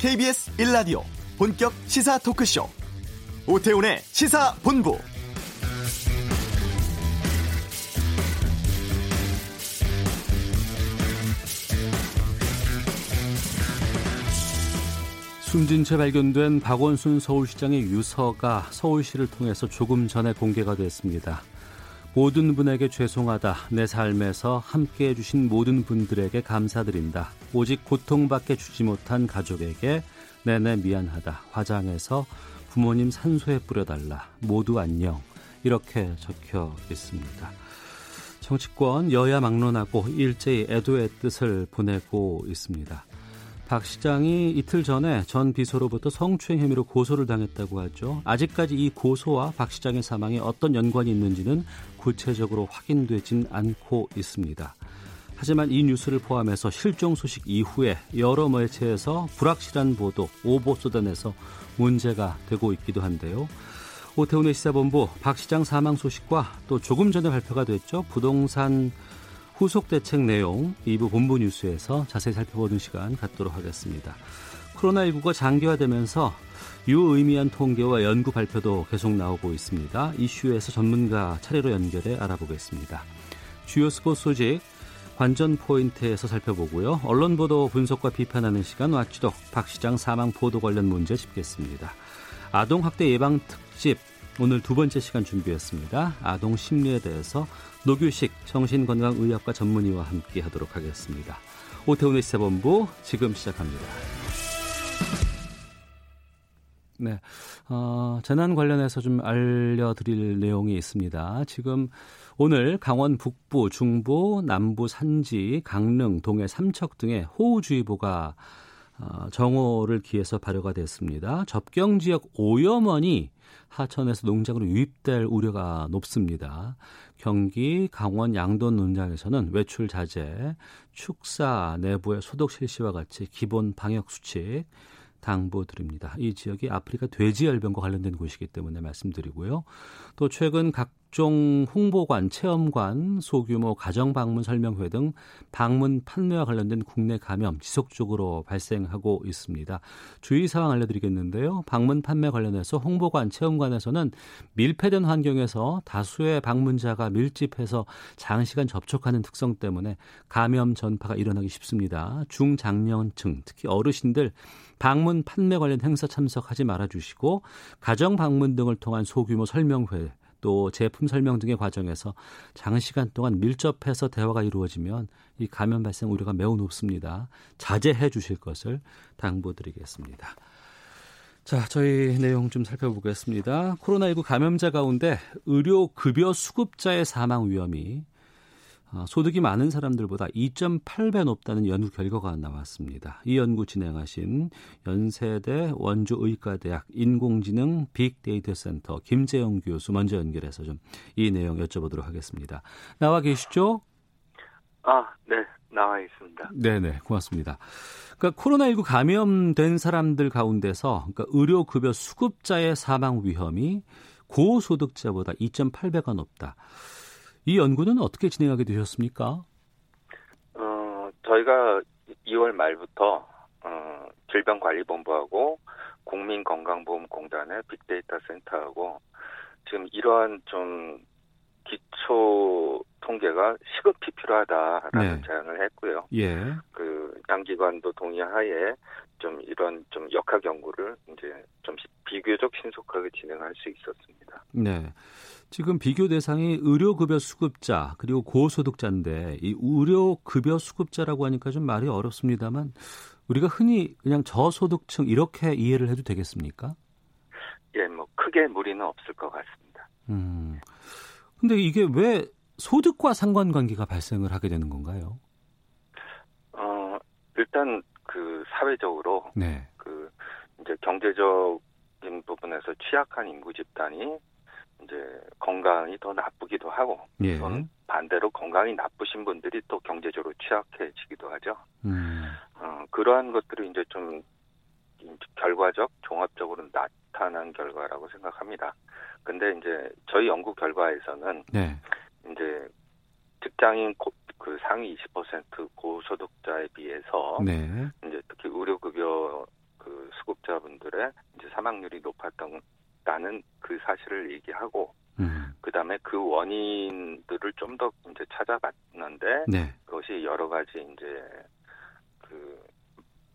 KBS 1라디오 본격 시사 토크쇼 오태훈의 시사본부 숨진 채 발견된 박원순 서울시장의 유서가 서울시를 통해서 조금 전에 공개가 됐습니다. 모든 분에게 죄송하다. 내 삶에서 함께 해주신 모든 분들에게 감사드린다. 오직 고통밖에 주지 못한 가족에게 내내 미안하다. 화장해서 부모님 산소에 뿌려달라. 모두 안녕. 이렇게 적혀 있습니다. 정치권 여야 막론하고 일제히 애도의 뜻을 보내고 있습니다. 박 시장이 이틀 전에 전 비서로부터 성추행 혐의로 고소를 당했다고 하죠. 아직까지 이 고소와 박 시장의 사망에 어떤 연관이 있는지는 구체적으로 확인되진 않고 있습니다. 하지만 이 뉴스를 포함해서 실종 소식 이후에 여러 매체에서 불확실한 보도, 오보 쏟아내서 문제가 되고 있기도 한데요. 오태훈의 시사본부 박 시장 사망 소식과 또 조금 전에 발표가 됐죠. 부동산 후속 대책 내용 2부 본부 뉴스에서 자세히 살펴보는 시간 갖도록 하겠습니다. 코로나19가 장기화되면서 유의미한 통계와 연구 발표도 계속 나오고 있습니다. 이슈에서 전문가 차례로 연결해 알아보겠습니다. 주요 스포츠 소식 관전 포인트에서 살펴보고요. 언론 보도 분석과 비판하는 시간 와치독 박 시장 사망 보도 관련 문제 짚겠습니다. 아동 학대 예방 특집 오늘 두 번째 시간 준비했습니다. 아동 심리에 대해서 노규식 정신건강의학과 전문의와 함께 하도록 하겠습니다. 오태훈의 시사본부 지금 시작합니다. 네, 어, 재난 관련해서 좀 알려드릴 내용이 있습니다. 지금 오늘 강원 북부, 중부, 남부 산지, 강릉, 동해 삼척 등의 호우주의보가 어, 정오를 기해서 발효가 됐습니다. 접경 지역 오염원이 하천에서 농장으로 유입될 우려가 높습니다. 경기, 강원, 양돈 농장에서는 외출 자제, 축사 내부의 소독 실시와 같이 기본 방역 수칙 당부드립니다. 이 지역이 아프리카 돼지열병과 관련된 곳이기 때문에 말씀드리고요. 또 최근 각 종 홍보관, 체험관, 소규모 가정 방문 설명회 등 방문 판매와 관련된 국내 감염 지속적으로 발생하고 있습니다. 주의 사항 알려드리겠는데요. 방문 판매 관련해서 홍보관, 체험관에서는 밀폐된 환경에서 다수의 방문자가 밀집해서 장시간 접촉하는 특성 때문에 감염 전파가 일어나기 쉽습니다. 중장년층, 특히 어르신들 방문 판매 관련 행사 참석하지 말아 주시고 가정 방문 등을 통한 소규모 설명회 또 제품 설명 등의 과정에서 장시간 동안 밀접해서 대화가 이루어지면 이 감염 발생 우려가 매우 높습니다. 자제해 주실 것을 당부드리겠습니다. 자, 저희 내용 좀 살펴보겠습니다. 코로나19 감염자 가운데 의료 급여 수급자의 사망 위험이 어, 소득이 많은 사람들보다 2.8배 높다는 연구 결과가 나왔습니다. 이 연구 진행하신 연세대 원주의과대학 인공지능 빅데이터 센터 김재영 교수 먼저 연결해서 좀 이 내용 여쭤보도록 하겠습니다. 나와 계시죠? 아, 네. 나와 있습니다. 네네, 고맙습니다. 그러니까 코로나19 감염된 사람들 가운데서 그러니까 의료급여 수급자의 사망 위험이 고소득자보다 2.8배가 높다. 이 연구는 어떻게 진행하게 되셨습니까? 어, 저희가 2월 말부터 어, 질병관리본부하고 국민건강보험공단의 빅데이터 센터하고 지금 이러한 좀 기초 통계가 시급히 필요하다라는 네. 제안을 했고요. 예. 그 양기관도 동의하에 좀 이런 좀 역학 연구를 이제 좀 비교적 신속하게 진행할 수 있었습니다. 네. 지금 비교 대상이 의료급여 수급자 그리고 고소득자인데 이 의료급여 수급자라고 하니까 좀 말이 어렵습니다만 우리가 흔히 그냥 저소득층 이렇게 이해를 해도 되겠습니까? 예, 뭐 크게 무리는 없을 것 같습니다. 음. 근데 이게 왜 소득과 상관관계가 발생을 하게 되는 건가요? 어, 일단 그 사회적으로 네. 그 이제 경제적인 부분에서 취약한 인구 집단이 이제 건강이 더 나쁘기도 하고 예. 또는 반대로 건강이 나쁘신 분들이 또 경제적으로 취약해지기도 하죠. 음. 어, 그러한 것들이 이제 좀 결과적 종합적으로 나타난 결과라고 생각합니다. 근데 이제 저희 연구 결과에서는 네. 이제 직장인 고, 그 상위 20% 고소득자에 비해서 네. 이제 특히 의료급여 그 수급자분들의 이제 사망률이 높았던 라는 그 사실을 얘기하고 음. 그다음에 그 원인들을 좀 더 이제 찾아봤는데 네. 그것이 여러 가지 이제 그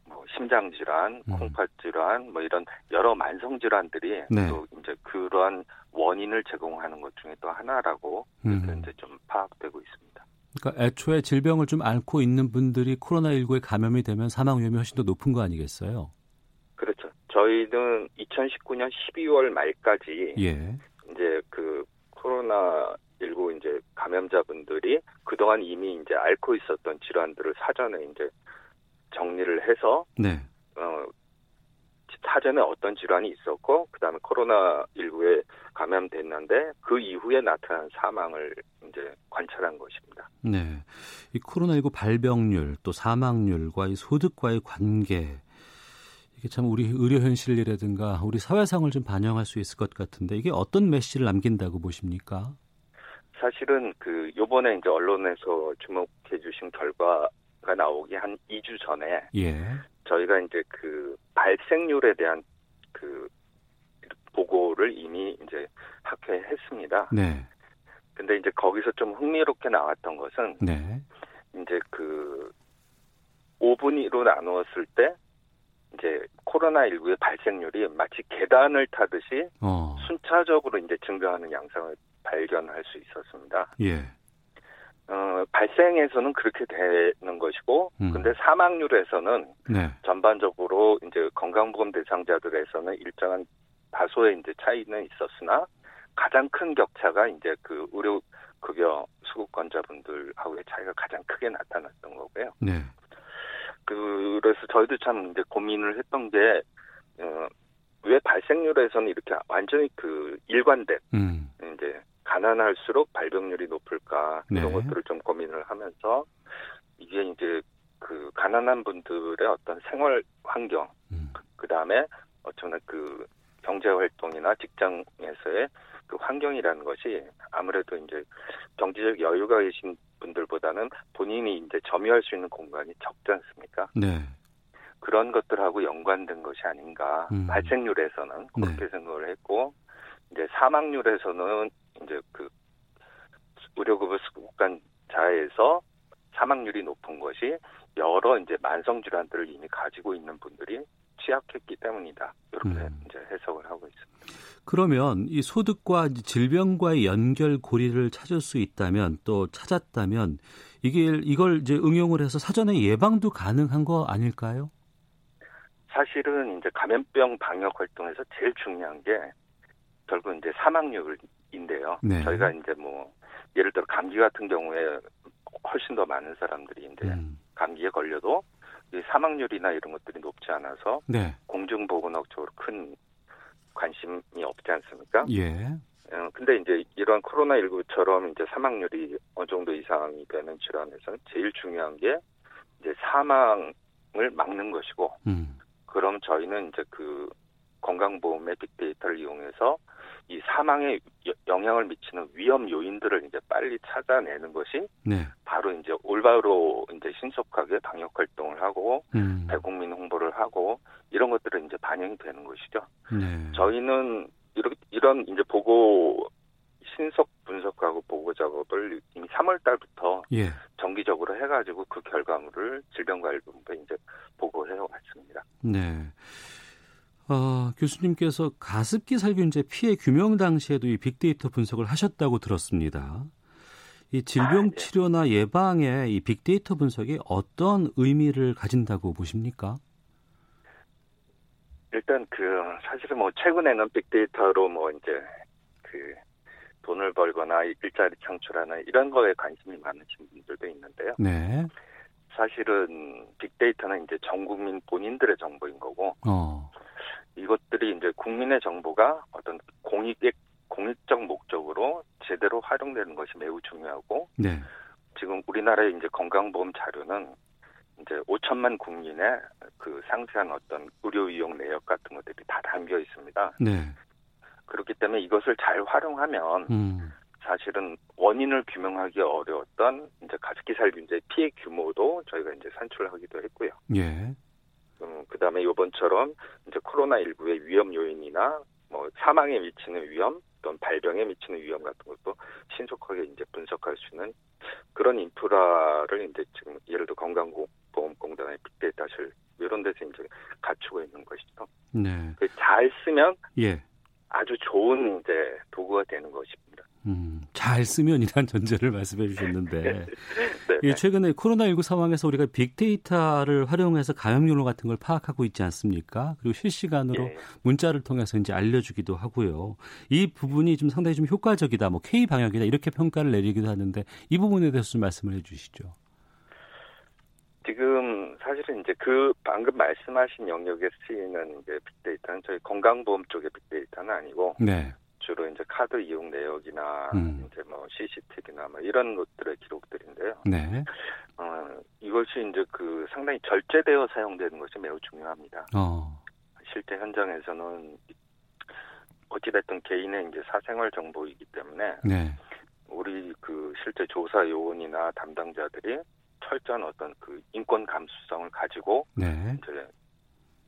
뭐 심장 질환, 음. 콩팥 질환 뭐 이런 여러 만성 질환들이 네. 또 이제 그러한 원인을 제공하는 것 중에 또 하나라고 음. 이제 좀 파악되고 있습니다. 그러니까 애초에 질병을 좀 앓고 있는 분들이 코로나19에 감염이 되면 사망 위험이 훨씬 더 높은 거 아니겠어요? 저희는 2019년 12월 말까지 예. 이제 그 코로나 19 이제 감염자분들이 그동안 이미 이제 앓고 있었던 질환들을 사전에 이제 정리를 해서 네. 어 사전에 어떤 질환이 있었고 그다음에 코로나 19에 감염됐는데 그 이후에 나타난 사망을 이제 관찰한 것입니다. 네. 이 코로나 19 발병률 또 사망률과 이 소득과의 관계 이게 참 우리 의료 현실이라든가 우리 사회상을 좀 반영할 수 있을 것 같은데 이게 어떤 메시지를 남긴다고 보십니까? 사실은 그 요번에 이제 언론에서 주목해 주신 결과가 나오기 한 2주 전에 예. 저희가 이제 그 발생률에 대한 그 보고를 이미 이제 학회했습니다. 네. 근데 이제 거기서 좀 흥미롭게 나왔던 것은 네. 이제 그 5분위로 나누었을 때 이제 코로나19의 발생률이 마치 계단을 타듯이 어. 순차적으로 이제 증가하는 양상을 발견할 수 있었습니다. 예. 어, 발생에서는 그렇게 되는 것이고, 음. 근데 사망률에서는 네. 전반적으로 이제 건강보험 대상자들에서는 일정한 다소의 이제 차이는 있었으나 가장 큰 격차가 이제 그 의료 급여 수급권자분들하고의 차이가 가장 크게 나타났던 거고요. 네. 그래서 저희도 참 이제 고민을 했던 게, 어, 왜 발생률에서는 이렇게 완전히 그 일관된, 음. 이제 가난할수록 발병률이 높을까, 이런 네. 것들을 좀 고민을 하면서, 이게 이제 그 가난한 분들의 어떤 생활 환경, 음. 그 다음에 어쩌면 그 경제 활동이나 직장에서의 그 환경이라는 것이 아무래도 이제 경제적 여유가 계신 분들보다는 본인이 이제 점유할 수 있는 공간이 적지 않습니까? 네. 그런 것들하고 연관된 것이 아닌가. 음. 발생률에서는 그렇게 네. 생각을 했고, 이제 사망률에서는 이제 그 의료급여 수급관 자에서 사망률이 높은 것이 여러 이제 만성 질환들을 이미 가지고 있는 분들이 취약했기 때문이다. 이렇게 음. 이제 해석을 하고 있습니다. 그러면 이 소득과 질병과의 연결 고리를 찾을 수 있다면 또 찾았다면 이게 이걸 이제 응용을 해서 사전에 예방도 가능한 거 아닐까요? 사실은 이제 감염병 방역 활동에서 제일 중요한 게 결국 이제 사망률인데요. 네. 저희가 이제 뭐 예를 들어 감기 같은 경우에 훨씬 더 많은 사람들이 이제 음. 감기에 걸려도 사망률이나 이런 것들이 높지 않아서 네. 공중보건학 쪽으로 큰 관심이 없지 않습니까? 예. 어, 근데 이제 이런 코로나19처럼 이제 사망률이 어느 정도 이상이 되는 질환에서는 제일 중요한 게 이제 사망을 막는 것이고, 음. 그럼 저희는 이제 그 건강보험의 빅데이터를 이용해서 이 사망에 영향을 미치는 위험 요인들을 이제 빨리 찾아내는 것이 네. 바로 이제 올바로 이제 신속하게 방역 활동을 하고 음. 대국민 홍보를 하고 이런 것들은 이제 반영이 되는 것이죠. 네. 저희는 이런 이런 이제 보고 신속 분석하고 보고 작업을 이미 3월 달부터 예. 정기적으로 해가지고 그 결과물을 질병관리본부에 이제 보고해 왔습니다. 네. 어, 교수님께서 가습기 살균제 피해 규명 당시에도 이 빅데이터 분석을 하셨다고 들었습니다. 이 질병 아, 네. 치료나 예방에 이 빅데이터 분석이 어떤 의미를 가진다고 보십니까? 일단 그 사실은 뭐 최근에는 빅데이터로 뭐 이제 그 돈을 벌거나 일자리 창출하는 이런 거에 관심이 많으신 분들도 있는데요. 네. 사실은 빅데이터는 이제 전 국민 본인들의 정보인 거고 어. 이것들이 이제 국민의 정보가 어떤 공익의 공익적 목적으로 제대로 활용되는 것이 매우 중요하고 네. 지금 우리나라의 이제 건강보험 자료는 이제 5천만 국민의 그 상세한 어떤 의료 이용 내역 같은 것들이 다 담겨 있습니다. 네. 그렇기 때문에 이것을 잘 활용하면 음. 사실은 원인을 규명하기 어려웠던 이제 가습기 살균제 피해 규모도 저희가 이제 산출하기도 했고요. 예. 음, 그다음에 요번처럼 이제 코로나 19의 위험 요인이나 뭐 사망에 미치는 위험 또는 발병에 미치는 위험 같은 것도 신속하게 이제 분석할 수 있는 그런 인프라를 이제 지금 예를 들어 건강보험공단의 빅데이터실 이런 데서 이제 갖추고 있는 것이죠. 네. 그잘 쓰면 예. 아주 좋은 이제 도구가 되는 것입니다. 음, 잘 쓰면이란 전제를 말씀해 주셨는데 네, 예, 최근에 코로나19 상황에서 우리가 빅데이터를 활용해서 감염률 같은 걸 파악하고 있지 않습니까? 그리고 실시간으로 예. 문자를 통해서 이제 알려주기도 하고요. 이 부분이 좀 상당히 좀 효과적이다, 뭐 K 방역이다 이렇게 평가를 내리기도 하는데 이 부분에 대해서 좀 말씀을 해주시죠. 지금 사실은 이제 그 방금 말씀하신 영역에 쓰이는 이제 빅데이터는 저희 건강보험 쪽의 빅데이터는 아니고 네. 주로 이제 카드 이용 내역이나 음. 이제 뭐 CCTV나 뭐 이런 것들의 기록들인데요. 네. 어, 이것이 이제 그 상당히 절제되어 사용되는 것이 매우 중요합니다. 어. 실제 현장에서는 어찌됐든 개인의 이제 사생활 정보이기 때문에 네. 우리 그 실제 조사 요원이나 담당자들이 철저한 어떤 그 인권 감수성을 가지고 네. 이제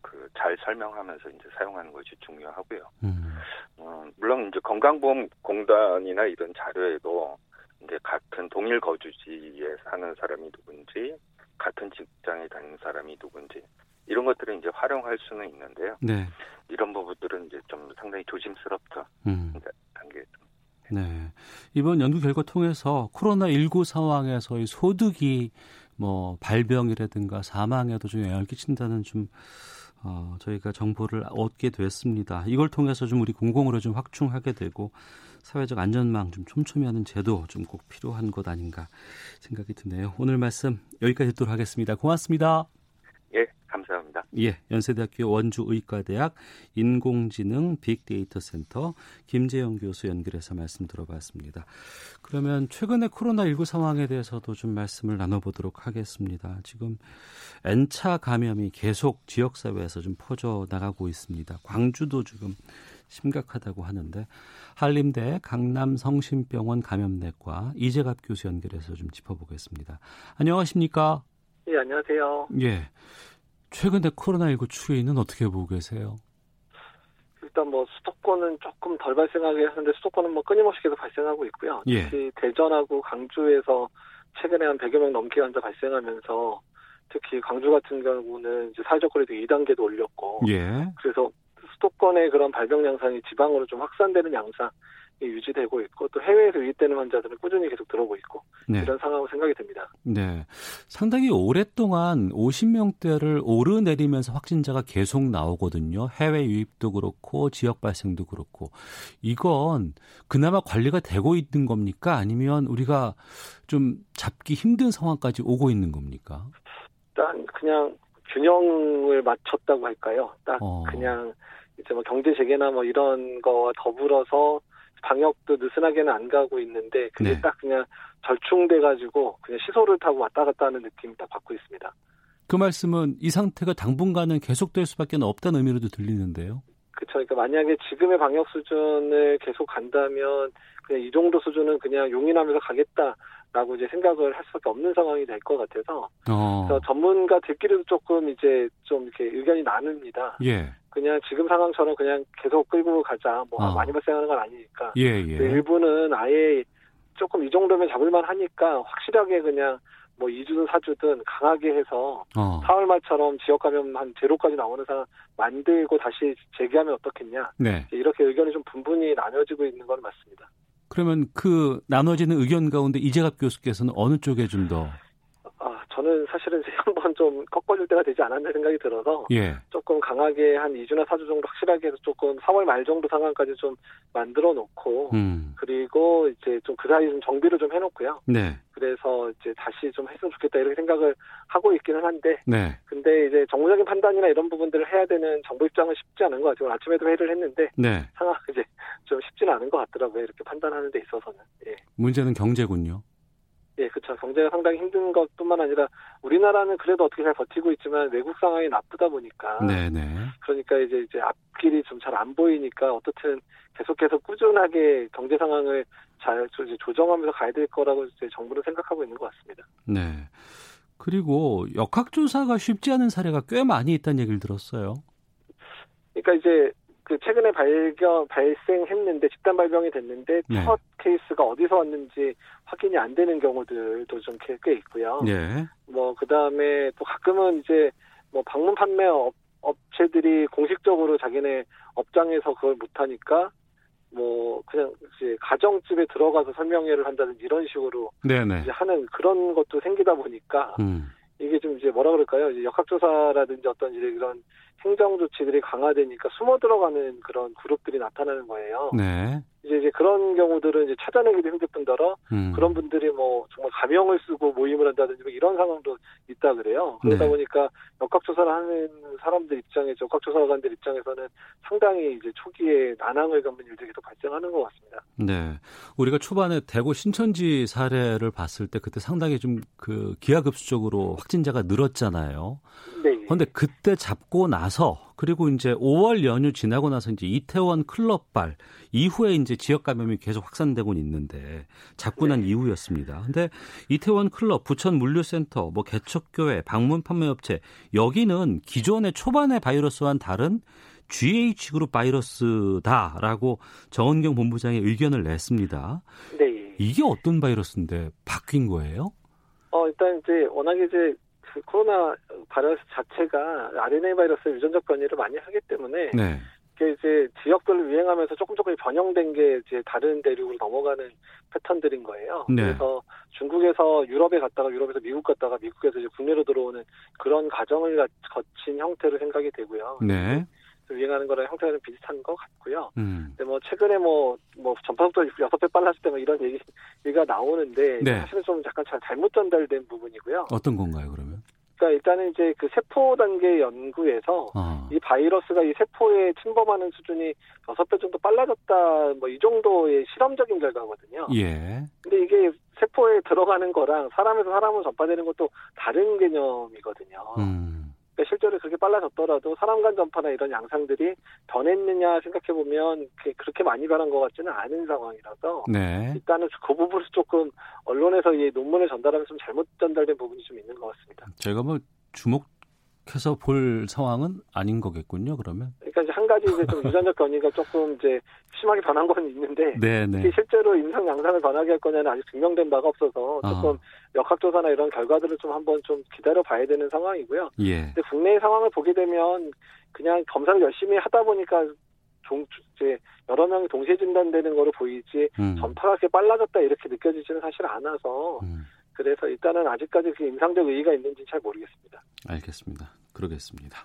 그 잘 설명하면서 이제 사용하는 것이 중요하고요. 음. 어, 물론 이제 건강보험공단이나 이런 자료에도 이제 같은 동일 거주지에 사는 사람이 누군지 같은 직장에 다니는 사람이 누군지 이런 것들을 이제 활용할 수는 있는데요. 네. 이런 부분들은 이제 좀 상당히 조심스럽죠. 음. 단계에서. 네. 이번 연구 결과 통해서 코로나 19 상황에서의 소득이 뭐 발병이라든가 사망에도 좀 영향을 끼친다는 좀 어, 저희가 정보를 얻게 됐습니다. 이걸 통해서 좀 우리 공공으로 좀 확충하게 되고 사회적 안전망 좀 촘촘히 하는 제도 좀 꼭 필요한 것 아닌가 생각이 드네요. 오늘 말씀 여기까지 듣도록 하겠습니다. 고맙습니다. 감사합니다. 예, 연세대학교 원주의과대학 인공지능 빅데이터 센터 김재영 교수 연결해서 말씀 들어봤습니다. 그러면 최근의 코로나19 상황에 대해서도 좀 말씀을 나눠보도록 하겠습니다. 지금 N차 감염이 계속 지역사회에서 좀 퍼져 나가고 있습니다. 광주도 지금 심각하다고 하는데 한림대 강남성심병원 감염내과 이재갑 교수 연결해서 좀 짚어보겠습니다. 안녕하십니까? 예, 안녕하세요. 예. 최근에 코로나19 추이는 어떻게 보고 계세요? 일단 뭐 수도권은 조금 덜 발생하게 하는데 수도권은 뭐 끊임없이 계속 발생하고 있고요. 예. 특히 대전하고 강주에서 최근에 한 100여 명 넘게 환자 발생하면서 특히 광주 같은 경우는 이제 사회적 거리도 2단계도 올렸고 예. 그래서 수도권의 그런 발병 양상이 지방으로 좀 확산되는 양상 유지되고 있고 또 해외에서 유입되는 환자들은 꾸준히 계속 들어오고 있고 네. 이런 상황으로 생각이 됩니다. 네, 상당히 오랫동안 50명대를 오르내리면서 확진자가 계속 나오거든요. 해외 유입도 그렇고 지역 발생도 그렇고 이건 그나마 관리가 되고 있는 겁니까? 아니면 우리가 좀 잡기 힘든 상황까지 오고 있는 겁니까? 일단 그냥 균형을 맞췄다고 할까요? 딱 어. 그냥 이제 뭐 경제 재개나 뭐 이런 거와 더불어서 방역도 느슨하게는 안 가고 있는데 그게 네. 딱 그냥 절충돼 가지고 그냥 시소를 타고 왔다 갔다 하는 느낌이 딱 받고 있습니다. 그 말씀은 이 상태가 당분간은 계속될 수밖에 없다는 의미로도 들리는데요. 그렇죠. 그러니까 만약에 지금의 방역 수준을 계속 간다면 그냥 이 정도 수준은 그냥 용인하면서 가겠다라고 이제 생각을 할 수밖에 없는 상황이 될 것 같아서 어. 그래서 전문가들끼리도 조금 이제 좀 이렇게 의견이 나눕니다. 예. 그냥 지금 상황처럼 그냥 계속 끌고 가자. 뭐 어. 많이 발생하는 건 아니니까. 예, 예. 일부는 아예 조금 이 정도면 잡을만 하니까 확실하게 그냥 뭐 2주든 4주든 강하게 해서 어. 4월 말처럼 지역 감염 한 제로까지 나오는 상황 만들고 다시 재개하면 어떻겠냐. 네. 이렇게 의견이 좀 분분히 나눠지고 있는 건 맞습니다. 그러면 그 나눠지는 의견 가운데 이재갑 교수께서는 어느 쪽에 좀더 저는 사실은 한번 좀 꺾어줄 때가 되지 않았나 생각이 들어서 예. 조금 강하게 한 2주나 4주 정도 확실하게 해서 조금 4월 말 정도 상황까지 좀 만들어 놓고 음. 그리고 이제 좀 그 사이 좀 정비를 좀 해놓고요. 네. 그래서 이제 다시 좀 했으면 좋겠다 이렇게 생각을 하고 있기는 한데 네. 근데 이제 정무적인 판단이나 이런 부분들을 해야 되는 정부 입장은 쉽지 않은 것 같아요. 아침에도 회의를 했는데 네. 상황 이제 좀 쉽지는 않은 것 같더라고요. 이렇게 판단하는 데 있어서는. 예. 문제는 경제군요. 예, 그렇죠. 경제가 상당히 힘든 것뿐만 아니라 우리나라는 그래도 어떻게 잘 버티고 있지만 외국 상황이 나쁘다 보니까 네네. 그러니까 이제 이제 앞길이 좀 잘 안 보이니까 어떻든 계속해서 꾸준하게 경제 상황을 잘 조정하면서 가야 될 거라고 이제 정부는 생각하고 있는 것 같습니다. 네. 그 그리고 역학조사가 쉽지 않은 사례가 꽤 많이 있다는 얘기를 들었어요. 그러니까 이제 그 최근에 발견 발생했는데 집단 발병이 됐는데 네. 첫 케이스가 어디서 왔는지 확인이 안 되는 경우들도 좀 꽤 있고요. 네. 뭐 그다음에 또 가끔은 이제 뭐 방문 판매 업, 업체들이 공식적으로 자기네 업장에서 그걸 못 하니까 뭐 그냥 이제 가정집에 들어가서 설명회를 한다든지 이런 식으로 네네. 이제 하는 그런 것도 생기다 보니까 음. 이게 좀 이제 뭐라 그럴까요? 이제 역학조사라든지 어떤 이제 이런 행정 조치들이 강화되니까 숨어 들어가는 그런 그룹들이 나타나는 거예요. 네. 이제 이제 그런 경우들은 이제 찾아내기도 힘들 뿐더러 음. 그런 분들이 뭐 정말 가명을 쓰고 모임을 한다든지 뭐 이런 상황도 있다 그래요. 그러다 네. 보니까 역학 조사를 하는 사람들 입장에서 역학 조사관들 입장에서는 상당히 이제 초기에 난항을 겪는 일들이 또 발생하는 것 같습니다. 네, 우리가 초반에 대구 신천지 사례를 봤을 때 그때 상당히 좀 그 기하급수적으로 확진자가 늘었잖아요. 네. 그런데 그때 잡고 나서 그리고 이제 5월 연휴 지나고 나서 이제 이태원 클럽발 이후에 이제 지역 감염이 계속 확산되고 있는데 잡고 난 네. 이후였습니다. 근데 이태원 클럽, 부천 물류센터, 뭐 개척교회, 방문 판매업체 여기는 기존의 초반의 바이러스와는 다른 GH그룹 바이러스다라고 정은경 본부장의 의견을 냈습니다. 네. 이게 어떤 바이러스인데 바뀐 거예요? 어, 일단 이제 워낙에 이제 그 코로나 바이러스 자체가 RNA 바이러스 유전적 변이를 많이 하기 때문에 네. 이게 이제 지역별로 유행하면서 조금 조금 변형된 게 이제 다른 대륙으로 넘어가는 패턴들인 거예요. 네. 그래서 중국에서 유럽에 갔다가 유럽에서 미국 갔다가 미국에서 이제 국내로 들어오는 그런 과정을 거친 형태로 생각이 되고요. 네. 유행하는 거랑 형태는 비슷한 것 같고요. 음. 근데 뭐 최근에 뭐, 뭐 전파속도 여섯 배 빨랐을 때 뭐 이런 얘기, 가 나오는데 네. 사실은 좀 약간 잘못 전달된 부분이고요. 어떤 건가요, 그러면? 그러니까 일단은 이제 그 세포 단계 연구에서 어. 이 바이러스가 이 세포에 침범하는 수준이 여섯 배 정도 빨라졌다 뭐 이 정도의 실험적인 결과거든요. 예. 근데 이게 세포에 들어가는 거랑 사람에서 사람으로 전파되는 것도 다른 개념이거든요. 음. 그러니까 실제로 그렇게 빨라졌더라도 사람 간 전파나 이런 양상들이 변했느냐 생각해 보면 그렇게 많이 변한 것 같지는 않은 상황이라서 네. 일단은 그 부분을 조금 언론에서 이 논문을 전달하면서 좀 잘못 전달된 부분이 좀 있는 것 같습니다. 제가 뭐 주목 해서 볼 상황은 아닌 거겠군요. 그러면. 그러니까 이제 한 가지 이제 좀 유전적 변이가 조금 이제 심하게 변한 건 있는데 네네. 네. 실제로 인상 양상을 변하게 할 거냐는 아직 증명된 바가 없어서 조금 어. 역학조사나 이런 결과들을 좀 한번 좀 기다려 봐야 되는 상황이고요. 예. 근데 국내의 상황을 보게 되면 그냥 검사를 열심히 하다 보니까 종, 이제 여러 명이 동시에 진단되는 거로 보이지 음. 전파가 그렇게 빨라졌다 이렇게 느껴지지는 사실 않아서 음. 그래서 일단은 아직까지 그 임상적 의의가 있는지 잘 모르겠습니다. 알겠습니다. 그러겠습니다.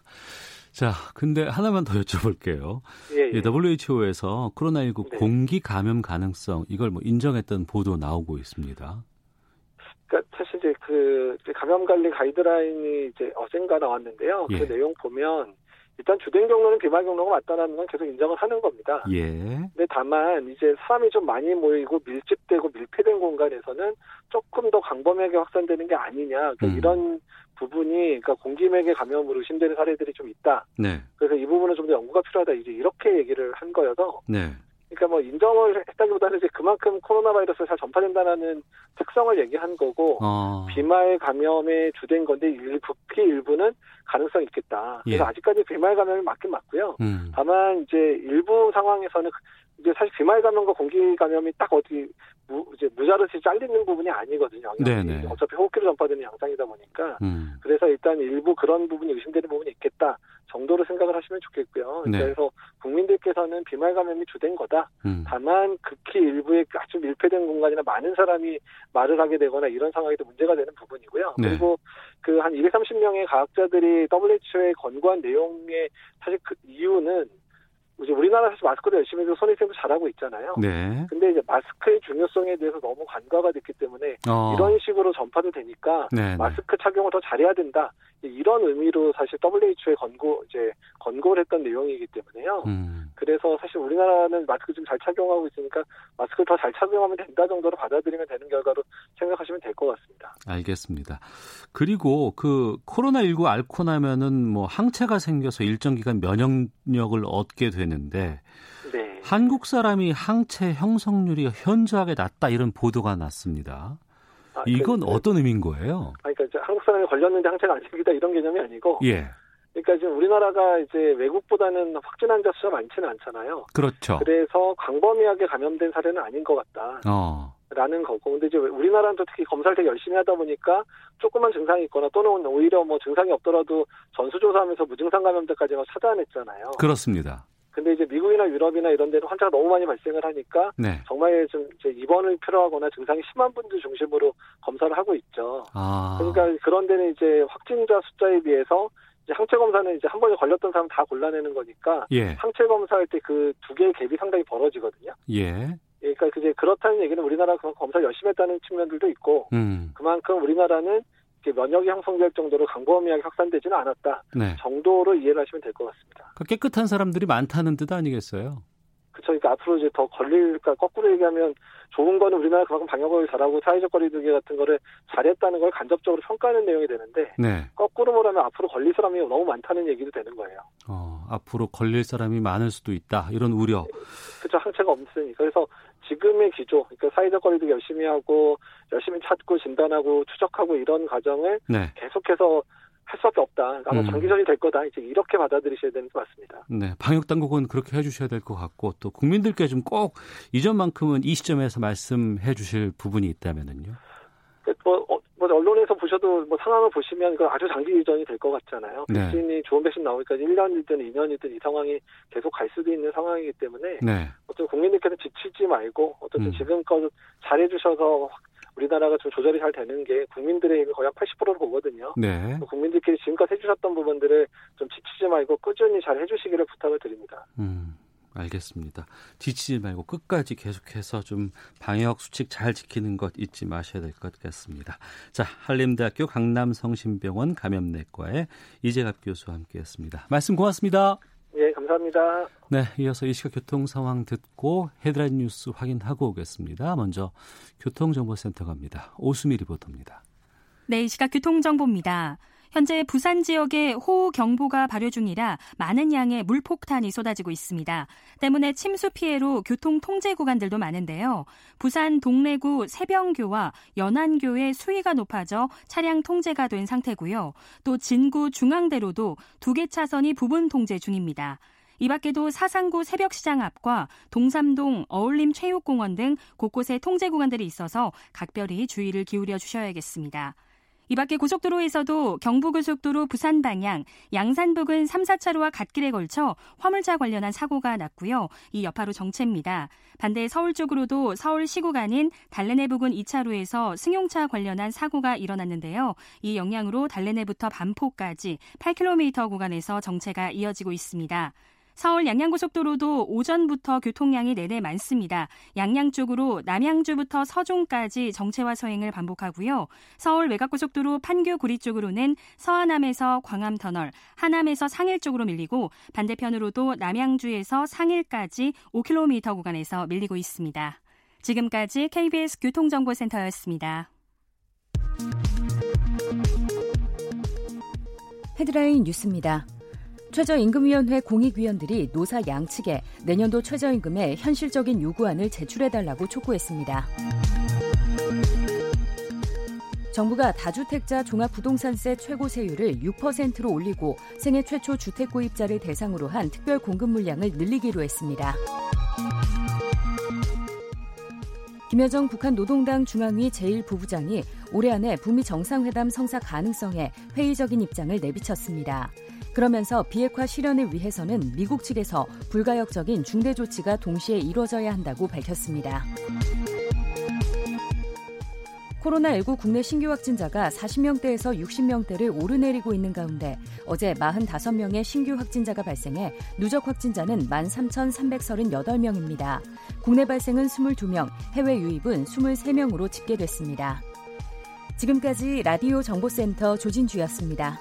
자, 근데 하나만 더 여쭤볼게요. 예, 예. WHO에서 코로나19 네. 공기 감염 가능성 이걸 뭐 인정했던 보도 나오고 있습니다. 그러니까 사실 이제 그 감염 관리 가이드라인이 이제 어젠가 나왔는데요. 그 예. 그 내용 보면 일단 주된 경로는 비말 경로가 맞다라는 건 계속 인정을 하는 겁니다. 예. 근데 다만 이제 사람이 좀 많이 모이고 밀집되고 밀폐된 공간에서는 조금 더 광범위하게 확산되는 게 아니냐. 그러니까 음. 이런 부분이 그러니까 공기맥의 감염으로 의심되는 사례들이 좀 있다. 네. 그래서 이 부분은 좀 더 연구가 필요하다. 이제 이렇게 얘기를 한 거여서 네. 그러니까 뭐 인정을 했다기보다는 이제 그만큼 코로나 바이러스가 잘 전파된다라는 특성을 얘기한 거고 어. 비말 감염에 주된 건데 일부 피 일부는 가능성이 있겠다. 그래서 예. 아직까지 비말 감염이 맞긴 맞고요. 음. 다만 이제 일부 상황에서는 이제 사실 비말 감염과 공기 감염이 딱 어디 무, 이제 무자르시 잘리는 부분이 아니거든요. 네네. 어차피 호흡기로 전파되는 양상이다 보니까 음. 그래서 일단 일부 그런 부분이 의심되는 부분이 있겠다 정도로 생각을 하시면 좋겠고요. 네. 그래서 국민들께서는 비말 감염이 주된 거다. 음. 다만 극히 일부의 아주 밀폐된 공간이나 많은 사람이 말을 하게 되거나 이런 상황에도 문제가 되는 부분이고요. 네. 그리고 그 한 230명의 과학자들이 WHO에 권고한 내용의 사실 그 이유는 이제 우리나라 사실 마스크도 열심히 해서 손위생도 잘하고 있잖아요. 네. 근데 이제 마스크의 중요성에 대해서 너무 간과가 됐기 때문에 어. 이런 식으로 전파도 되니까 네, 네. 마스크 착용을 더 잘해야 된다. 이런 의미로 사실 WHO에 권고 이제 권고를 했던 내용이기 때문에요. 음. 그래서 사실 우리나라는 마스크 좀 잘 착용하고 있으니까 마스크를 더 잘 착용하면 된다 정도로 받아들이면 되는 결과로 생각하시면 될 것 같습니다. 알겠습니다. 그리고 그 코로나 19 앓고 나면은 뭐 항체가 생겨서 일정 기간 면역력을 얻게 되는 데 네. 한국 사람이 항체 형성률이 현저하게 낮다 이런 보도가 났습니다. 아, 이건 그, 어떤 의미인 거예요? 아, 그러니까 한국 사람이 걸렸는데 항체가 안 생기다 이런 개념이 아니고 예. 그러니까 지금 우리나라가 이제 외국보다는 확진 환자 수가 많지는 않잖아요. 그렇죠. 그래서 광범위하게 감염된 사례는 아닌 것 같다. 어. 라는 거고. 근데 이제 우리나라는 또 특히 검사를 되게 열심히 하다 보니까 조그만 증상이 있거나 또는 오히려 뭐 증상이 없더라도 전수조사하면서 무증상 감염자까지 막 찾아냈잖아요. 그렇습니다. 근데 이제 미국이나 유럽이나 이런 데는 환자가 너무 많이 발생을 하니까 네. 정말 좀 이제 입원을 필요하거나 증상이 심한 분들 중심으로 검사를 하고 있죠. 아. 그러니까 그런 데는 이제 확진자 숫자에 비해서 이제 항체 검사는 이제 한 번에 걸렸던 사람 다 골라내는 거니까 예. 항체 검사할 때 그 두 개의 갭이 상당히 벌어지거든요. 예. 그러니까 그제 그렇다는 얘기는 우리나라 검사 열심히 했다는 측면들도 있고 음. 그만큼 우리나라는 면역이 형성될 정도로 광범위하게 확산되지는 않았다 네. 정도로 이해를 하시면 될 것 같습니다. 그러니까 깨끗한 사람들이 많다는 뜻 아니겠어요? 그렇죠. 그러니까 앞으로 이제 더 걸릴까 거꾸로 얘기하면 좋은 거는 우리나라 그만큼 방역을 잘하고 사회적 거리두기 같은 거를 잘했다는 걸 간접적으로 평가하는 내용이 되는데 네. 거꾸로 말하면 앞으로 걸릴 사람이 너무 많다는 얘기도 되는 거예요. 어, 앞으로 걸릴 사람이 많을 수도 있다 이런 우려. 그렇죠. 항체가 없으니까 그래서 지금의 기조, 그러니까 사회적 거리두기 열심히 하고 열심히 찾고 진단하고 추적하고 이런 과정을 네. 계속해서 할 수밖에 없다. 아마 음. 장기전이 될 거다. 이제 이렇게 받아들이셔야 되는 것 같습니다. 네, 방역 당국은 그렇게 해주셔야 될 것 같고 또 국민들께 좀 꼭 이전만큼은 이 시점에서 말씀해 주실 부분이 있다면은요. 그 뭐, 어, 뭐 언론에서 보셔도 뭐 상황을 보시면 그 아주 장기전이 될 것 같잖아요. 네. 백신이 좋은 백신 나오니까 1년이든 2년이든 이 상황이 계속 갈 수도 있는 상황이기 때문에 네. 어떤 국민들께서 지치지 말고 어쨌든 음. 지금껏 잘해주셔서 우리나라가 좀 조절이 잘 되는 게 국민들의 거의 한 80%를 보거든요. 네. 국민들끼리 지금껏 해주셨던 부분들을 좀 지치지 말고 꾸준히 잘 해주시기를 부탁을 드립니다. 음. 알겠습니다. 지치지 말고 끝까지 계속해서 좀 방역 수칙 잘 지키는 것 잊지 마셔야 될 것 같습니다. 자, 한림대학교 강남성심병원 감염내과의 이재갑 교수와 함께했습니다. 말씀 고맙습니다. 예, 감사합니다. 네, 이어서 이 시각 교통 상황 듣고 헤드라인 뉴스 확인하고 오겠습니다. 먼저 교통정보센터 갑니다. 오수미 리포터입니다. 네, 이 시각 교통정보입니다. 현재 부산 지역에 호우 경보가 발효 중이라 많은 양의 물폭탄이 쏟아지고 있습니다. 때문에 침수 피해로 교통 통제 구간들도 많은데요. 부산 동래구 세병교와 연안교의 수위가 높아져 차량 통제가 된 상태고요. 또 진구 중앙대로도 두 개 차선이 부분 통제 중입니다. 이 밖에도 사상구 새벽시장 앞과 동삼동 어울림 체육공원 등 곳곳에 통제 구간들이 있어서 각별히 주의를 기울여 주셔야겠습니다. 이 밖에 고속도로에서도 경부고속도로 부산 방향 양산 부근 3, 4차로와 갓길에 걸쳐 화물차 관련한 사고가 났고요. 이 여파로 정체입니다. 반대 서울 쪽으로도 서울 시 구간인 달래내 부근 2차로에서 승용차 관련한 사고가 일어났는데요. 이 영향으로 달래내부터 반포까지 8km 구간에서 정체가 이어지고 있습니다. 서울 양양고속도로도 오전부터 교통량이 내내 많습니다. 양양 쪽으로 남양주부터 서종까지 정체와 서행을 반복하고요. 서울 외곽고속도로 판교 구리 쪽으로는 서하남에서 광암 터널, 하남에서 상일 쪽으로 밀리고 반대편으로도 남양주에서 상일까지 5km 구간에서 밀리고 있습니다. 지금까지 KBS 교통정보센터였습니다. 헤드라인 뉴스입니다. 최저임금위원회 공익위원들이 노사 양측에 내년도 최저임금의 현실적인 요구안을 제출해달라고 촉구했습니다. 정부가 다주택자 종합부동산세 최고 세율을 6%로 올리고 생애 최초 주택 구입자를 대상으로 한 특별 공급 물량을 늘리기로 했습니다. 김여정 북한 노동당 중앙위 제1부부장이 올해 안에 북미 정상회담 성사 가능성에 회의적인 입장을 내비쳤습니다. 그러면서 비핵화 실현을 위해서는 미국 측에서 불가역적인 중대 조치가 동시에 이루어져야 한다고 밝혔습니다. 코로나19 국내 신규 확진자가 40명대에서 60명대를 오르내리고 있는 가운데 어제 45명의 신규 확진자가 발생해 누적 확진자는 13,338명입니다. 국내 발생은 22명, 해외 유입은 23명으로 집계됐습니다. 지금까지 라디오 정보센터 조진주였습니다.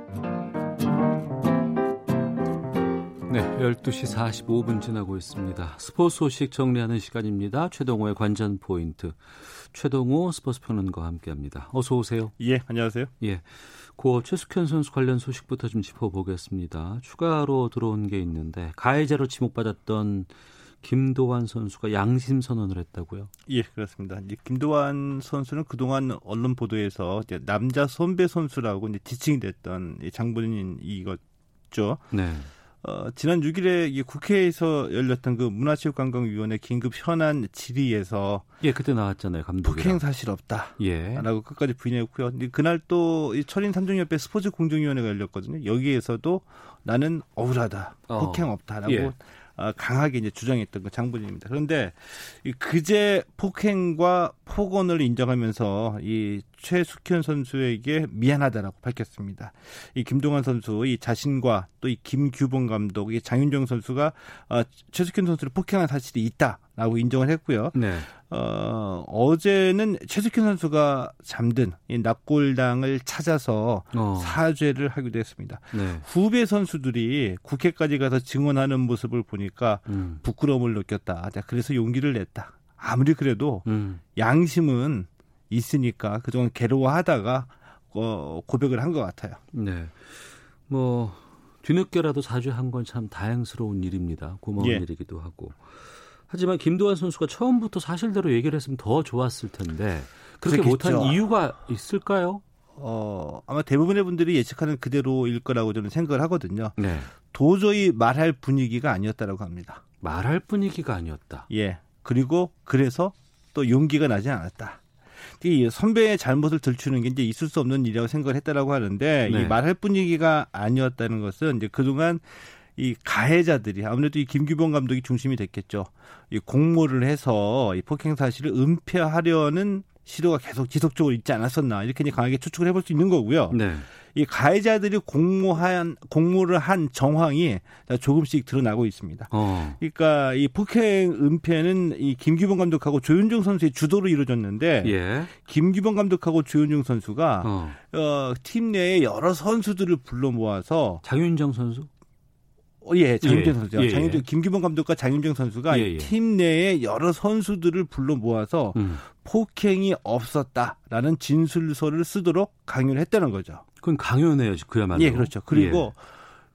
네, 12시 45분 지나고 있습니다. 스포츠 소식 정리하는 시간입니다. 최동호의 관전 포인트. 최동호 스포츠 평론가와 함께합니다. 어서 오세요. 예, 안녕하세요. 예, 고 최숙현 선수 관련 소식부터 좀 짚어보겠습니다. 추가로 들어온 게 있는데 가해자로 지목받았던 김도환 선수가 양심 선언을 했다고요? 예, 그렇습니다. 이제 김도환 선수는 그동안 언론 보도에서 남자 선배 선수라고 이제 지칭이 됐던 장본인 이거죠. 네. 어, 지난 6일에 이 국회에서 열렸던 그 문화체육관광위원회 긴급 현안 질의에서 예 그때 나왔잖아요 감독이 폭행 사실 없다라고 예. 끝까지 부인했고요. 그날 또이 철인 삼종협회 스포츠 공정위원회가 열렸거든요. 여기에서도 나는 억울하다, 어. 폭행 없다라고 예. 어, 강하게 이제 주장했던 그 장본인입니다. 그런데 이 그제 폭행과 폭언을 인정하면서 이 최숙현 선수에게 미안하다라고 밝혔습니다. 이 김동환 선수, 이 자신과 또 이 김규봉 감독, 이 장윤정 선수가 어, 최숙현 선수를 폭행한 사실이 있다 라고 인정을 했고요. 네. 어, 어제는 최숙현 선수가 잠든 이 납골당을 찾아서 어. 사죄를 하기도 했습니다. 네. 후배 선수들이 국회까지 가서 증언하는 모습을 보니까 음. 부끄러움을 느꼈다. 그래서 용기를 냈다. 아무리 그래도 음. 양심은 있으니까 그동안 괴로워하다가 어, 고백을 한 것 같아요. 네. 뭐 뒤늦게라도 사죄한 건 참 다행스러운 일입니다. 고마운 예. 일이기도 하고. 하지만 김도환 선수가 처음부터 사실대로 얘기를 했으면 더 좋았을 텐데 그렇게. 못한 이유가 있을까요? 어, 아마 대부분의 분들이 예측하는 그대로일 거라고 저는 생각을 하거든요. 네. 도저히 말할 분위기가 아니었다라고 합니다. 말할 분위기가 아니었다. 예. 그리고 그래서 또 용기가 나지 않았다. 이 선배의 잘못을 들추는 게 이제 있을 수 없는 일이라고 생각을 했다라고 하는데 네. 이 말할 분위기가 아니었다는 것은 이제 그동안 이 가해자들이 아무래도 이 김규범 감독이 중심이 됐겠죠. 이 공모를 해서 이 폭행 사실을 은폐하려는 시도가 계속 지속적으로 있지 않았었나 이렇게 이제 강하게 추측을 해볼 수 있는 거고요. 네. 이 가해자들이 공모한 공모를 한 정황이 조금씩 드러나고 있습니다. 어. 그러니까 이 폭행 은폐는 이 김규범 감독하고 조윤중 선수의 주도로 이루어졌는데 예. 김규범 감독하고 조윤중 선수가 어. 어, 팀 내에 여러 선수들을 불러 모아서 장윤정 선수 어, 예, 장윤정 예. 선수요. 예. 장윤정 김규범 감독과 장윤정 선수가 예. 예. 팀 내에 여러 선수들을 불러 모아서 음. 폭행이 없었다라는 진술서를 쓰도록 강요를 했다는 거죠. 그건 강요네요, 그야말로. 예, 그렇죠. 그리고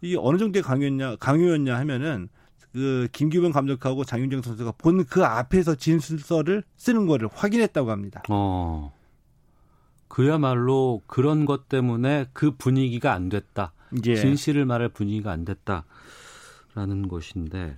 예. 이 어느 정도의 강요였냐, 강요였냐 하면은 그 김규범 감독하고 장윤정 선수가 본 그 앞에서 진술서를 쓰는 거를 확인했다고 합니다. 어. 그야말로 그런 것 때문에 그 분위기가 안 됐다. 예. 진실을 말할 분위기가 안 됐다 라는 것인데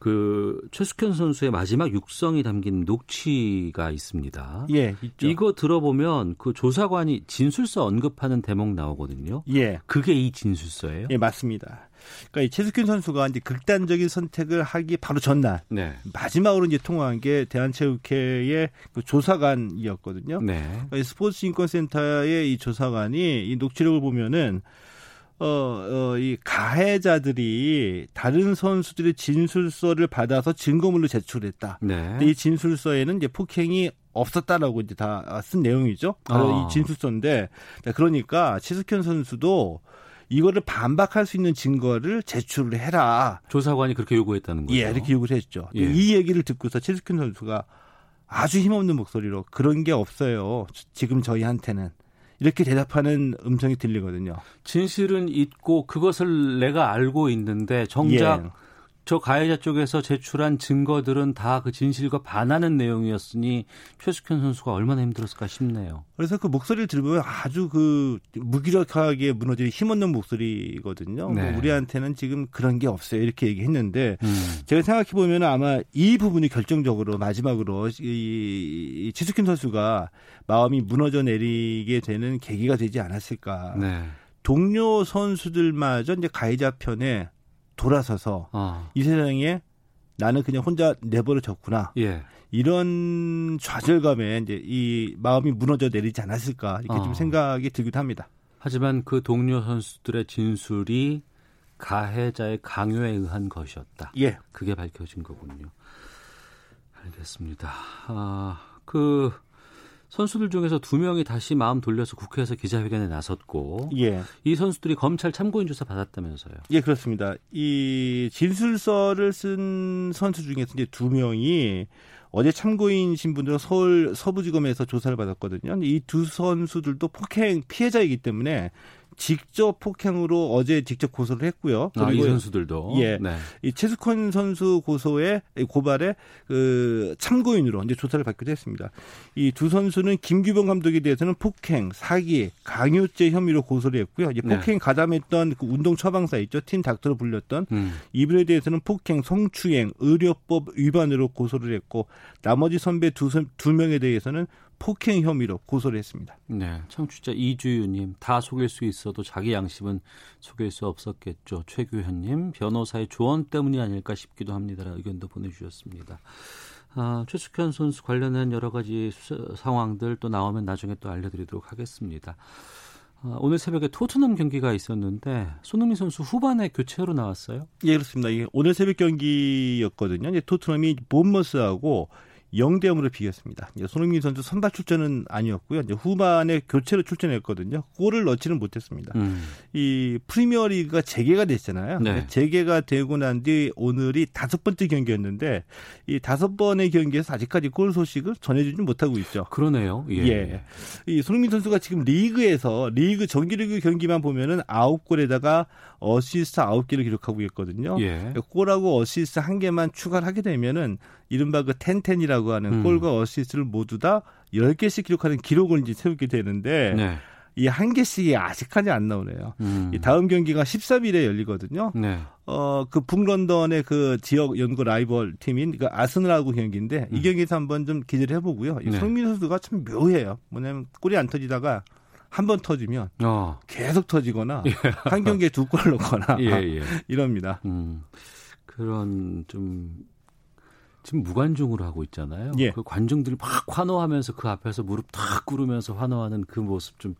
그 최숙현 선수의 마지막 육성이 담긴 녹취가 있습니다. 예, 있죠. 이거 들어보면 그 조사관이 진술서 언급하는 대목 나오거든요. 예. 그게 이 진술서예요? 예, 맞습니다. 그러니까 이 최숙현 선수가 이제 극단적인 선택을 하기 바로 전날 네. 마지막으로 이제 통화한 게 대한체육회의 그 조사관이었거든요. 네. 그러니까 스포츠 인권센터의 이 조사관이 이 녹취록을 보면은 어, 어, 이 가해자들이 다른 선수들의 진술서를 받아서 증거물로 제출했다. 네. 근데 이 진술서에는 이제 폭행이 없었다라고 이제 다 쓴 내용이죠. 바로 어. 이 진술서인데, 그러니까 치숙현 선수도 이거를 반박할 수 있는 증거를 제출을 해라. 조사관이 그렇게 요구했다는 거죠. 예, 이렇게 요구를 했죠. 예. 이 얘기를 듣고서 치숙현 선수가 아주 힘없는 목소리로 그런 게 없어요. 지금 저희한테는 이렇게 대답하는 음성이 들리거든요. 진실은 있고 그것을 내가 알고 있는데 정작 예. 저 가해자 쪽에서 제출한 증거들은 다 그 진실과 반하는 내용이었으니 최숙현 선수가 얼마나 힘들었을까 싶네요. 그래서 그 목소리를 들으면 아주 그 무기력하게 무너지는 힘없는 목소리거든요. 뭐 네. 우리한테는 지금 그런 게 없어요. 이렇게 얘기했는데 음. 제가 생각해 보면 아마 이 부분이 결정적으로 마지막으로 이, 최숙현 선수가 마음이 무너져 내리게 되는 계기가 되지 않았을까. 네. 동료 선수들마저 이제 가해자 편에 돌아서서 어. 이 세상에 나는 그냥 혼자 내버려졌구나. 예. 이런 좌절감에 이제 이 마음이 무너져 내리지 않았을까 이렇게 어. 좀 생각이 들기도 합니다. 하지만 그 동료 선수들의 진술이 가해자의 강요에 의한 것이었다. 예. 그게 밝혀진 거군요. 알겠습니다. 아, 그 선수들 중에서 두 명이 다시 마음 돌려서 국회에서 기자회견에 나섰고 예. 이 선수들이 검찰 참고인 조사 받았다면서요. 예, 그렇습니다. 이 진술서를 쓴 선수 중에서 이제 두 명이 어제 참고인 신분으로 서울 서부지검에서 조사를 받았거든요. 이 두 선수들도 폭행 피해자이기 때문에 직접 폭행으로 어제 직접 고소를 했고요. 그리고 아, 이 선수들도 예, 네. 이 최숙헌 선수 고소에 고발에 그 참고인으로 이제 조사를 받기도 했습니다. 이 두 선수는 김규범 감독에 대해서는 폭행, 사기, 강요죄 혐의로 고소를 했고요. 이제 네. 폭행 가담했던 그 운동 처방사 있죠, 팀 닥터로 불렸던 음. 이분에 대해서는 폭행, 성추행, 의료법 위반으로 고소를 했고 나머지 선배 두, 두 명에 대해서는 폭행 혐의로 고소를 했습니다. 네, 청취자 이주유님 다 속일 수 있어도 자기 양심은 속일 수 없었겠죠. 최규현님 변호사의 조언 때문이 아닐까 싶기도 합니다. 의견도 보내주셨습니다. 아, 최숙현 선수 관련한 여러 가지 상황들 또 나오면 나중에 또 알려드리도록 하겠습니다. 아, 오늘 새벽에 토트넘 경기가 있었는데 손흥민 선수 후반에 교체로 나왔어요? 예, 그렇습니다. 예, 오늘 새벽 경기였거든요. 이제 토트넘이 본머스하고 0대 0으로 비겼습니다. 손흥민 선수 선발 출전은 아니었고요. 후반에 교체로 출전했거든요. 골을 넣지는 못했습니다. 음. 이 프리미어리그가 재개가 됐잖아요. 네. 재개가 되고 난 뒤 오늘이 다섯 번째 경기였는데 이 다섯 번의 경기에서 아직까지 골 소식을 전해주지 못하고 있죠. 그러네요. 예. 예. 이 손흥민 선수가 지금 리그에서 리그 정규리그 경기만 보면은 아홉 골에다가 어시스트 아홉 개를 기록하고 있거든요. 예. 골하고 어시스트 한 개만 추가를 하게 되면은 이른바 그 ten ten이라고 하는 음. 골과 어시스트를 모두 다 10개씩 기록하는 기록을 이제 세우게 되는데 네. 이한 개씩이 아직까지 안 나오네요. 음. 이 다음 경기가 13일에 열리거든요. 네. 어, 그 북런던의 그 지역 연구 라이벌 팀인 그 아스널하고 경기인데 음. 이 경기에서 한번 좀 기대를 해보고요. 네. 손민 선수가 참 묘해요. 뭐냐면 골이 안 터지다가 한 번 터지면 어. 계속 터지거나 예. 한 경기에 두 골 넣거나 예, 예. 이럽니다. 음. 그런 좀 지금 무관중으로 하고 있잖아요. 예. 그 관중들이 막 환호하면서 그 앞에서 무릎 탁 꿇으면서 환호하는 그 모습 좀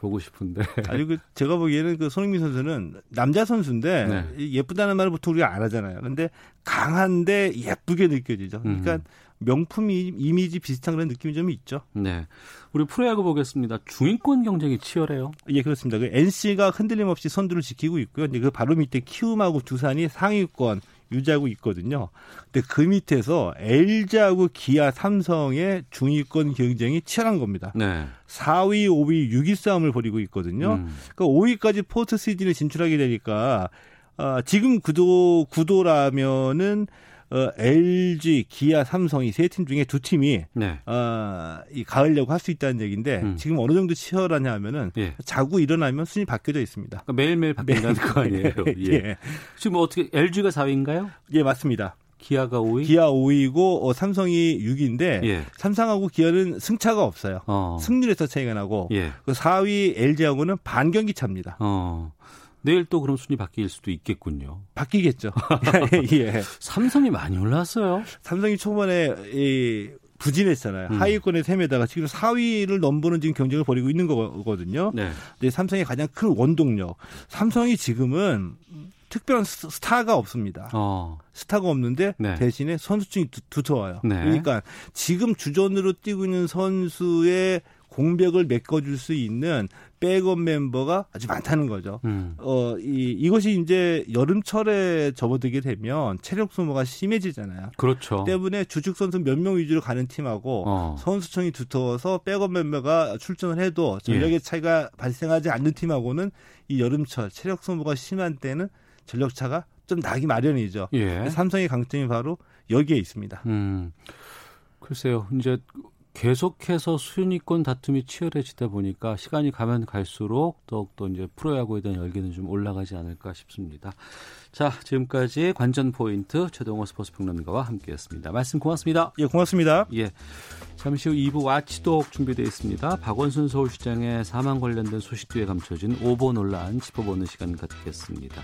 보고 싶은데. 아니 그 제가 보기에는 그 손흥민 선수는 남자 선수인데 네. 예쁘다는 말을 보통 우리가 안 하잖아요. 근데 강한데 예쁘게 느껴지죠. 그러니까 음. 명품 이미지 비슷한 그런 느낌이 좀 있죠. 네. 우리 프로야구 보겠습니다. 중위권 경쟁이 치열해요. 예, 그렇습니다. 그 NC가 흔들림 없이 선두를 지키고 있고요. 그 바로 밑에 키움하고 두산이 상위권 유지하고 있거든요. 근데 그 밑에서 LG하고 기아, 삼성의 중위권 경쟁이 치열한 겁니다. 네. 4위, 5위, 6위 싸움을 벌이고 있거든요. 음. 그러니까 5위까지 포스트 시즌에 진출하게 되니까 어, 지금 구도 구도라면은 어, LG, 기아, 삼성 이 세 팀 중에 두 팀이 네. 어, 이 가을려고 할수 있다는 얘기인데 음. 지금 어느 정도 치열하냐 하면은 예. 자고 일어나면 순위 바뀌어져 있습니다. 그러니까 매일매일 바뀐다는 거 아니에요? 예. 예. 지금 뭐 어떻게 LG가 4위인가요? 예, 맞습니다. 기아가 5위? 기아 5위고 어, 삼성이 6위인데 예. 삼성하고 기아는 승차가 없어요. 어. 승률에서 차이가 나고 예. 그 4위 LG하고는 반 경기 차입니다. 어. 내일 또 그럼 순위 바뀔 수도 있겠군요. 바뀌겠죠. 예. 삼성이 많이 올랐어요. 삼성이 초반에 이 부진했잖아요. 음. 하위권의 셈에다가 지금 4위를 넘보는 지금 경쟁을 벌이고 있는 거거든요. 네. 근데 삼성의 가장 큰 원동력. 삼성이 지금은 특별한 스타가 없습니다. 어. 스타가 없는데 네. 대신에 선수층이 두, 터워요 네. 그러니까 지금 주전으로 뛰고 있는 선수의 공백을 메꿔줄 수 있는 백업 멤버가 아주 많다는 거죠. 음. 어, 이, 이것이 이제 여름철에 접어들게 되면 체력 소모가 심해지잖아요. 그렇죠. 때문에 주축 선수 몇 명 위주로 가는 팀하고 어. 선수층이 두터워서 백업 멤버가 출전을 해도 전력의 예. 차이가 발생하지 않는 팀하고는 이 여름철 체력 소모가 심한 때는 전력 차가 좀 나기 마련이죠. 예. 삼성의 강점이 바로 여기에 있습니다. 음. 글쎄요. 이제 계속해서 순위권 다툼이 치열해지다 보니까 시간이 가면 갈수록 더욱더 이제 프로야구에 대한 열기는 좀 올라가지 않을까 싶습니다. 자, 지금까지 관전 포인트 최동호 스포츠 평론가와 함께했습니다. 말씀 고맙습니다. 예, 고맙습니다. 예. 잠시 후 2부 와치독 준비되어 있습니다. 박원순 서울시장의 사망 관련된 소식 뒤에 감춰진 오보 논란 짚어보는 시간 갖겠습니다.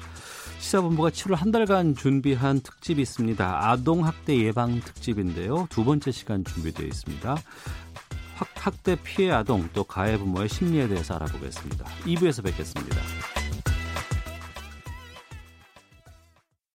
시사본부가 7월 한 달간 준비한 특집이 있습니다. 아동학대 예방 특집인데요. 두 번째 시간 준비되어 있습니다. 학대 피해 아동 또 가해 부모의 심리에 대해서 알아보겠습니다. 2부에서 뵙겠습니다.